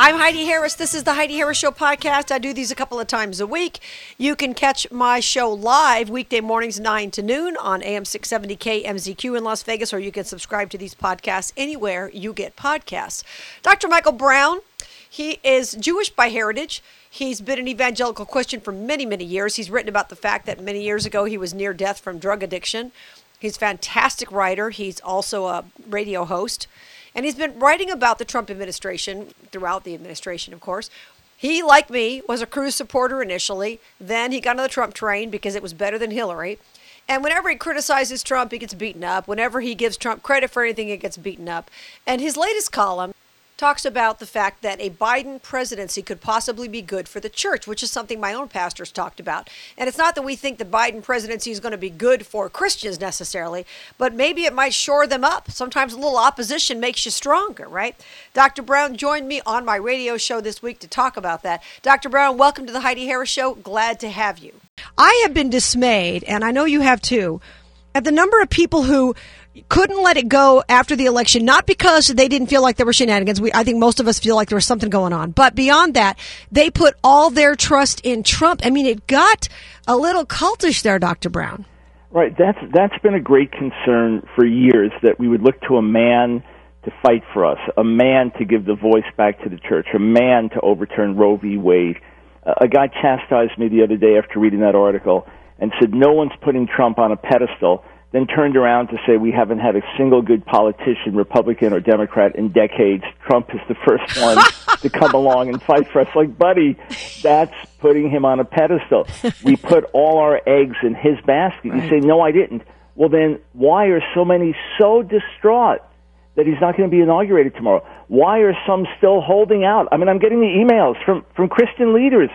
I'm Heidi Harris. This is the Heidi Harris Show podcast. I do these a couple of times a week. You can catch my show live weekday mornings, 9 to noon on AM 670 KMZQ in Las Vegas, or you can subscribe to these podcasts anywhere you get podcasts. Dr. Michael Brown, he is Jewish by heritage. He's been an evangelical Christian for many, many years. He's written about the fact that many years ago he was near death from drug addiction. He's a fantastic writer. He's also a radio host. And he's been writing about the Trump administration throughout the administration, of course. He, like me, was a Cruz supporter initially. Then he got on the Trump train because it was better than Hillary. And whenever he criticizes Trump, he gets beaten up. Whenever he gives Trump credit for anything, he gets beaten up. And his latest column talks about the fact that a Biden presidency could possibly be good for the church, which is something my own pastors talked about. And it's not that we think the Biden presidency is going to be good for Christians necessarily, but maybe it might shore them up. Sometimes a little opposition makes you stronger, right? Dr. Brown joined me on my radio show this week to talk about that. Dr. Brown, welcome to the Heidi Harris Show. Glad to have you. I have been dismayed, and I know you have too, at the number of people who couldn't let it go after the election, not because they didn't feel like there were shenanigans. We, I think most of us feel like there was something going on. But beyond that, they put all their trust in Trump. I mean, it got a little cultish there, Dr. Brown. Right. That's that's been a great concern for years that we would look to a man to fight for us, a man to give the voice back to the church, a man to overturn Roe v. Wade. A guy chastised me the other day after reading that article and said, "No one's putting Trump on a pedestal." Then turned around to say we haven't had a single good politician, Republican or Democrat, in decades. Trump is the first one to come along and fight for us. Like, buddy, that's putting him on a pedestal. We put all our eggs in his basket. Right. You say, no, I didn't. Well, then why are so many so distraught that he's not going to be inaugurated tomorrow? Why are some still holding out? I mean, I'm getting the emails from, from Christian leaders.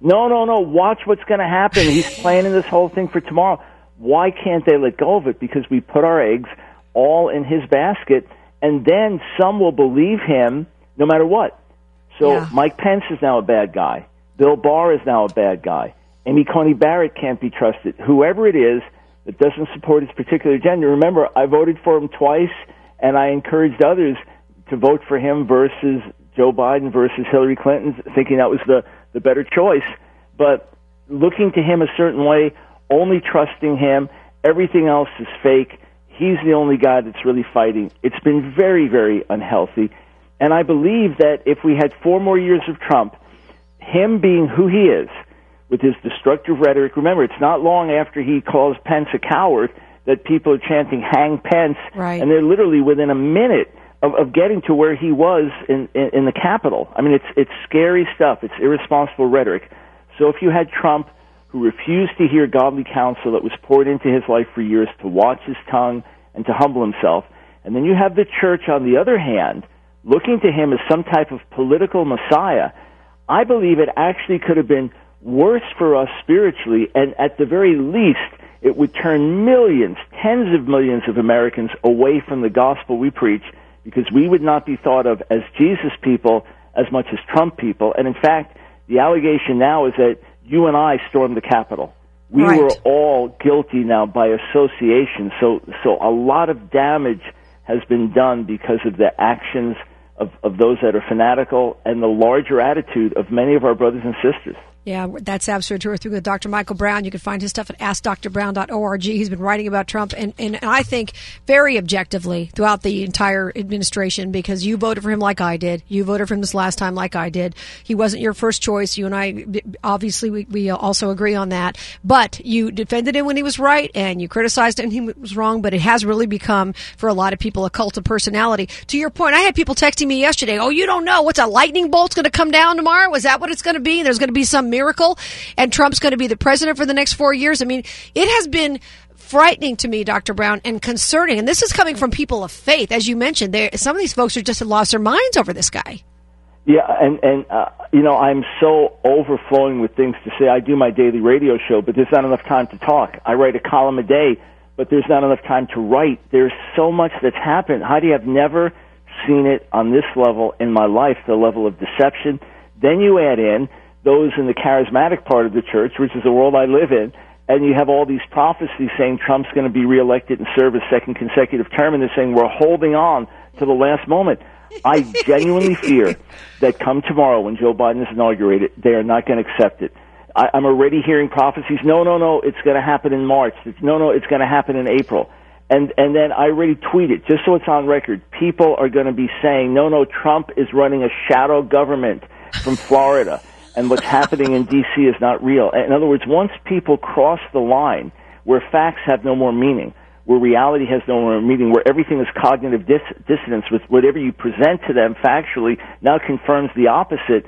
No, no, no, watch what's going to happen. He's planning this whole thing for tomorrow why can't they let go of it? Because we put our eggs all in his basket, and then some will believe him no matter what. So yeah. Mike Pence is now a bad guy. Bill Barr is now a bad guy. Amy Coney Barrett can't be trusted. Whoever it is that doesn't support his particular agenda. Remember, I voted for him twice, and I encouraged others to vote for him versus Joe Biden versus Hillary Clinton, thinking that was the, the better choice. But looking to him a certain way only trusting him. Everything else is fake. He's the only guy that's really fighting. It's been very, very unhealthy. And I believe that if we had four more years of Trump, him being who he is, with his destructive rhetoric, remember, it's not long after he calls Pence a coward that people are chanting, hang Pence. Right. And they're literally within a minute of, of getting to where he was in, in, in the Capitol. I mean, it's, it's scary stuff. It's irresponsible rhetoric. So if you had Trump who refused to hear godly counsel that was poured into his life for years to watch his tongue and to humble himself. And then you have the church, on the other hand, looking to him as some type of political messiah. I believe it actually could have been worse for us spiritually, and at the very least, it would turn millions, tens of millions of Americans away from the gospel we preach because we would not be thought of as Jesus people as much as Trump people. And in fact, the allegation now is that you and I stormed the Capitol. We right. were all guilty now by association. So, so a lot of damage has been done because of the actions of, of those that are fanatical and the larger attitude of many of our brothers and sisters. Yeah, that's absolutely true. Through Dr. Michael Brown, you can find his stuff at askdrbrown.org. He's been writing about Trump, and, and, I think very objectively throughout the entire administration because you voted for him like I did. You voted for him this last time like I did. He wasn't your first choice. You and I, obviously, we, we also agree on that. But you defended him when he was right, and you criticized him when he was wrong. But it has really become, for a lot of people, a cult of personality. To your point, I had people texting me yesterday, "Oh, you don't know what's a lightning bolt's going to come down tomorrow? Was that what it's going to be? There's going to be some." Miracle and Trump's going to be the president for the next four years. I mean, it has been frightening to me, Dr. Brown, and concerning. And this is coming from people of faith. As you mentioned, some of these folks are just lost their minds over this guy. Yeah, and and uh, you know I'm so overflowing with things to say. I do my daily radio show, but there's not enough time to talk. I write a column a day, but there's not enough time to write. There's so much that's happened. Heidi, I've never seen it on this level in my life. The level of deception. Then you add in those in the charismatic part of the church, which is the world I live in, and you have all these prophecies saying Trump's going to be reelected and serve a second consecutive term, and they're saying we're holding on to the last moment. I genuinely fear that come tomorrow when Joe Biden is inaugurated, they are not going to accept it. I, I'm already hearing prophecies. No, no, no, it's going to happen in March. It's, no, no, it's going to happen in April. And and then I already tweeted just so it's on record. People are going to be saying, no, no, Trump is running a shadow government from Florida, and what's happening in D.C. is not real. In other words, once people cross the line where facts have no more meaning, where reality has no more meaning, where everything is cognitive dis- dissonance, with whatever you present to them factually now confirms the opposite.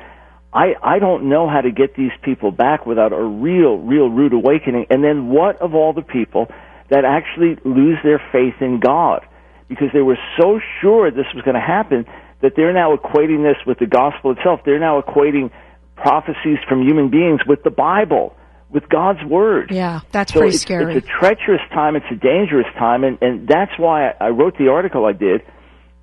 I, I don't know how to get these people back without a real, real rude awakening. And then what of all the people that actually lose their faith in God? Because they were so sure this was going to happen that they're now equating this with the gospel itself. They're now equating prophecies from human beings with the Bible, with God's word. Yeah, that's so pretty it's, scary. It's a treacherous time. It's a dangerous time, and and that's why I, wrote the article I did.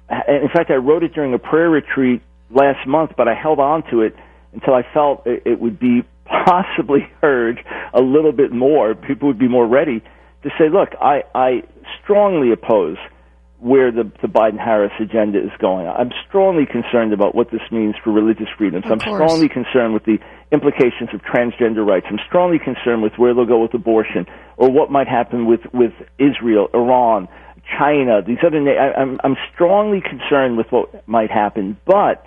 In fact, I wrote it during a prayer retreat last month, but I held on to it until I felt it, it would be possibly heard a little bit more. People would be more ready to say, "Look, I I strongly oppose." Where the, the Biden Harris agenda is going. I'm strongly concerned about what this means for religious freedoms. Of I'm course. strongly concerned with the implications of transgender rights. I'm strongly concerned with where they'll go with abortion or what might happen with, with Israel, Iran, China, these other na- I, I'm, I'm strongly concerned with what might happen, but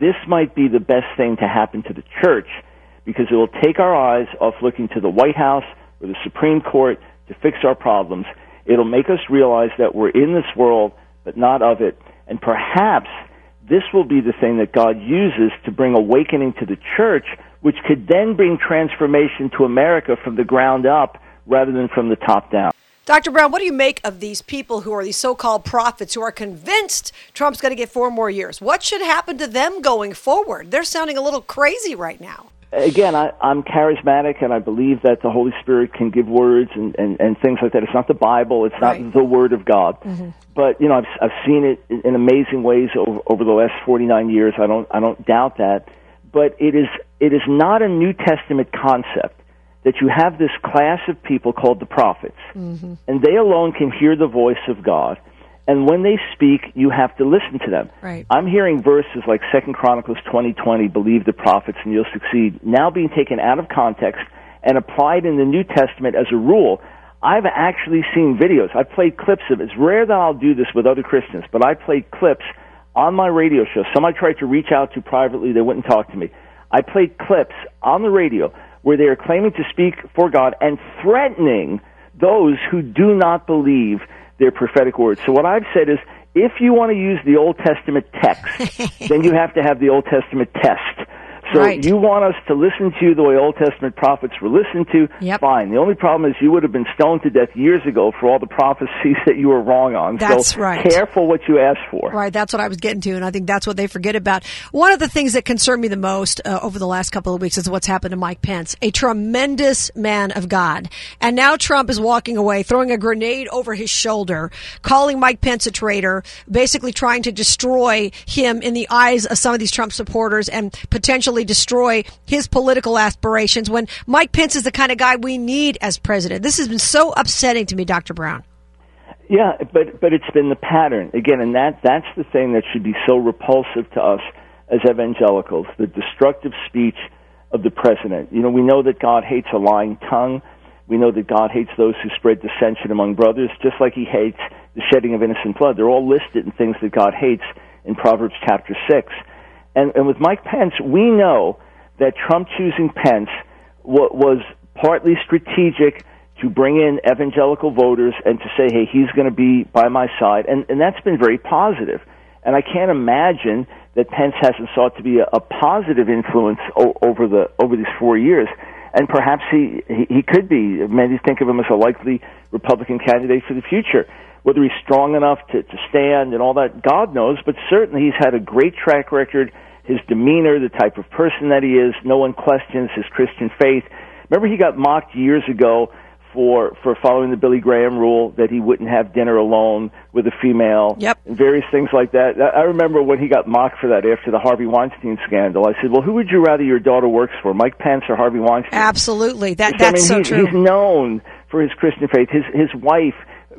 this might be the best thing to happen to the church because it will take our eyes off looking to the White House or the Supreme Court to fix our problems It'll make us realize that we're in this world, but not of it. And perhaps this will be the thing that God uses to bring awakening to the church, which could then bring transformation to America from the ground up rather than from the top down. Dr. Brown, what do you make of these people who are these so called prophets who are convinced Trump's going to get four more years? What should happen to them going forward? They're sounding a little crazy right now. Again, I, I'm charismatic, and I believe that the Holy Spirit can give words and, and, and things like that. It's not the Bible; it's Right. not the Word of God. Mm-hmm. But you know, I've I've seen it in- in amazing ways over, over the last 49 years. I don't I don't doubt that. But it is it is not a New Testament concept that you have this class of people called the prophets, mm-hmm. and they alone can hear the voice of God. And when they speak, you have to listen to them. Right. I'm hearing verses like Second Chronicles 20:20, "Believe the prophets and you'll succeed," now being taken out of context and applied in the New Testament as a rule. I've actually seen videos. I've played clips of it. It's rare that I'll do this with other Christians, but I played clips on my radio show. Some I tried to reach out to privately, they wouldn't talk to me. I played clips on the radio where they are claiming to speak for God and threatening those who do not believe their prophetic words. So what I've said is, if you want to use the Old Testament text, then you have to have the Old Testament test. So Right. you want us to listen to you the way Old Testament prophets were listened to? Yep. Fine. The only problem is you would have been stoned to death years ago for all the prophecies that you were wrong on. That's so right. careful what you ask for. Right, that's what I was getting to, and I think that's what they forget about. One of the things that concerned me the most uh, over the last couple of weeks is what's happened to Mike Pence, a tremendous man of God. And now Trump is walking away, throwing a grenade over his shoulder, calling Mike Pence a traitor, basically trying to destroy him in the eyes of some of these Trump supporters and potentially destroy his political aspirations when Mike Pence is the kind of guy we need as president. This has been so upsetting to me, Dr. Brown. Yeah, but but it's been the pattern again, and that that's the thing that should be so repulsive to us as evangelicals: the destructive speech of the president. You know, we know that God hates a lying tongue. We know that God hates those who spread dissension among brothers, just like He hates the shedding of innocent blood. They're all listed in things that God hates in Proverbs chapter six. And, and with Mike Pence, we know that Trump choosing Pence wa- was partly strategic to bring in evangelical voters and to say, hey, he's going to be by my side. And, and that's been very positive. And I can't imagine that Pence hasn't sought to be a, a positive influence o- over the over these four years. And perhaps he, he he could be. Many think of him as a likely Republican candidate for the future. Whether he's strong enough to, to stand and all that, God knows. But certainly he's had a great track record. His demeanor, the type of person that he is, no one questions his Christian faith. Remember, he got mocked years ago for for following the Billy Graham rule that he wouldn't have dinner alone with a female Yep. and various things like that. I I remember when he got mocked for that after the Harvey Weinstein scandal. I said, "Well, who would you rather your daughter works for, Mike Pence or Harvey Weinstein?" Absolutely. That that's I mean, so he's, true. He's known for his Christian faith. His his wife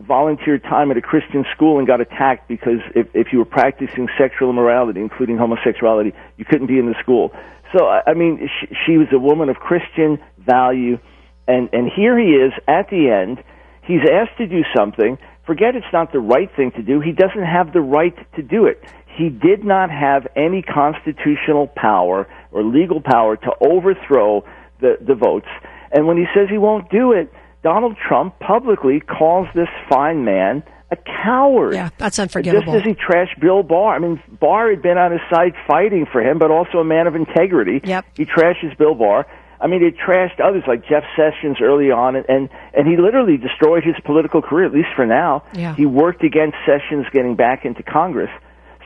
volunteered time at a Christian school and got attacked because if, if you were practicing sexual immorality, including homosexuality, you couldn't be in the school. So, I mean, she, she was a woman of Christian value, and, and here he is at the end. He's asked to do something. Forget it's not the right thing to do. He doesn't have the right to do it. He did not have any constitutional power or legal power to overthrow the, the votes. And when he says he won't do it, Donald Trump publicly calls this fine man a coward. Yeah, that's unforgivable. Just as he trashed Bill Barr. I mean, Barr had been on his side fighting for him, but also a man of integrity. Yep. He trashes Bill Barr. I mean, he trashed others like Jeff Sessions early on, and, and and he literally destroyed his political career, at least for now. Yeah. He worked against Sessions getting back into Congress.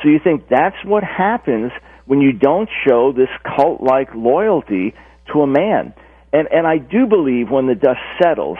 So you think that's what happens when you don't show this cult-like loyalty to a man. And and I do believe when the dust settles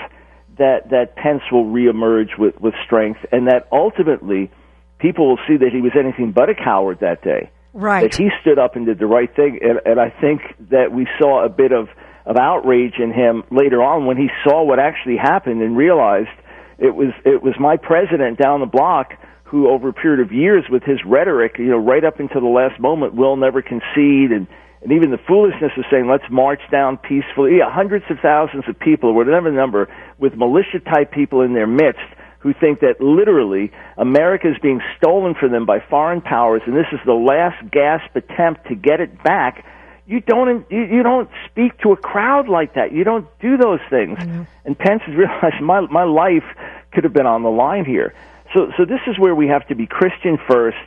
that that Pence will reemerge with with strength, and that ultimately people will see that he was anything but a coward that day. Right. That he stood up and did the right thing, and, and I think that we saw a bit of of outrage in him later on when he saw what actually happened and realized it was it was my president down the block who over a period of years with his rhetoric, you know, right up until the last moment will never concede and and even the foolishness of saying let's march down peacefully, yeah, hundreds of thousands of people, whatever the number, with militia type people in their midst who think that literally America is being stolen from them by foreign powers, and this is the last gasp attempt to get it back. You don't you, you don't speak to a crowd like that. You don't do those things. Mm-hmm. And Pence has realized my my life could have been on the line here. So so this is where we have to be Christian first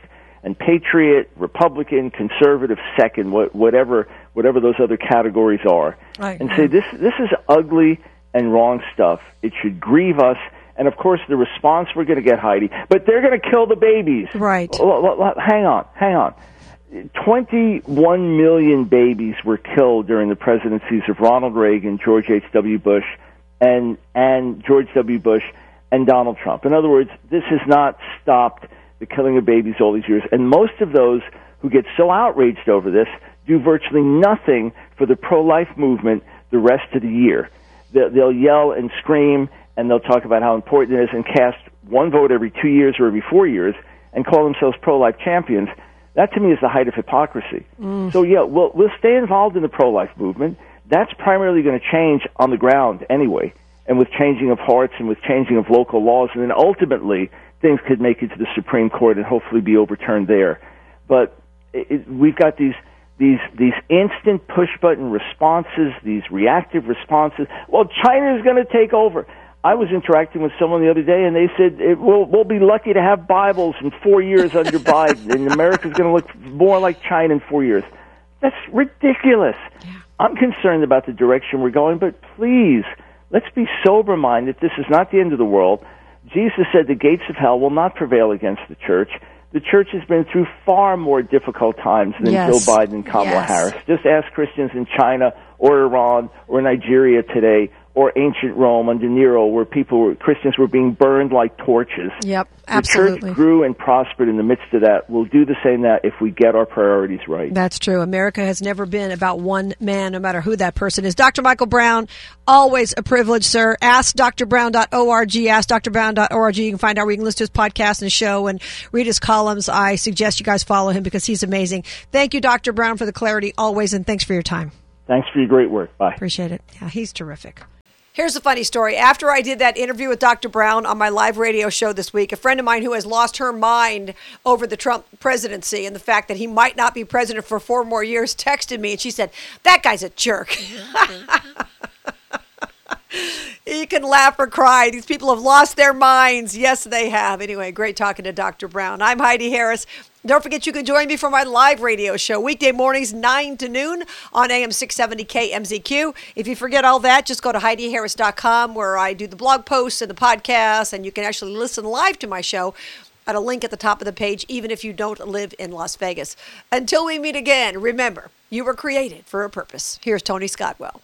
and patriot, Republican, conservative second, whatever whatever those other categories are, Right. and say this this is ugly and wrong stuff. It should grieve us. And of course, the response we're going to get, Heidi, but they're going to kill the babies. Right. Hang on, hang on. 21 million babies were killed during the presidencies of Ronald Reagan, George H.W. Bush, and, and George W. Bush and Donald Trump. In other words, this has not stopped the killing of babies all these years. And most of those who get so outraged over this do virtually nothing for the pro life movement the rest of the year. They'll, they'll yell and scream, and they'll talk about how important it is and cast one vote every two years or every four years and call themselves pro life champions. That to me is the height of hypocrisy. Mm. So, yeah, we'll, we'll stay involved in the pro life movement. That's primarily going to change on the ground anyway, and with changing of hearts and with changing of local laws, and then ultimately things could make it to the Supreme Court and hopefully be overturned there. But it, it, we've got these these these instant push button responses, these reactive responses. Well, China is going to take over. I was interacting with someone the other day, and they said it, we'll we'll be lucky to have Bibles in four years under Biden, and America's going to look more like China in four years. That's ridiculous. I'm concerned about the direction we're going, but please let's be sober minded. This is not the end of the world. Jesus said the gates of hell will not prevail against the church. The church has been through far more difficult times than Yes. Joe Biden and Kamala Yes. Harris. Just ask Christians in China or Iran or Nigeria today or ancient Rome under Nero where people were, Christians were being burned like torches. Yep, absolutely. The church grew and prospered in the midst of that. We'll do the same that if we get our priorities right. That's true. America has never been about one man, no matter who that person is. Dr. Michael Brown, always a privilege, sir. Ask AskDrBrown.org, AskDrBrown.org. You can find out where you can listen to his podcast and show and read his columns. I suggest you guys follow him because he's amazing. Thank you, Dr. Brown, for the clarity always, and thanks for your time. Thanks for your great work. Bye. Appreciate it. Yeah, he's terrific. Here's a funny story. After I did that interview with Dr. Brown on my live radio show this week, a friend of mine who has lost her mind over the Trump presidency and the fact that he might not be president for four more years texted me and she said, That guy's a jerk. you can laugh or cry. These people have lost their minds. Yes, they have. Anyway, great talking to Dr. Brown. I'm Heidi Harris. Don't forget you can join me for my live radio show weekday mornings 9 to noon on AM 670 KMZQ. If you forget all that, just go to HeidiHarris.com where I do the blog posts and the podcasts, and you can actually listen live to my show at a link at the top of the page, even if you don't live in Las Vegas. Until we meet again, remember, you were created for a purpose. Here's Tony Scottwell.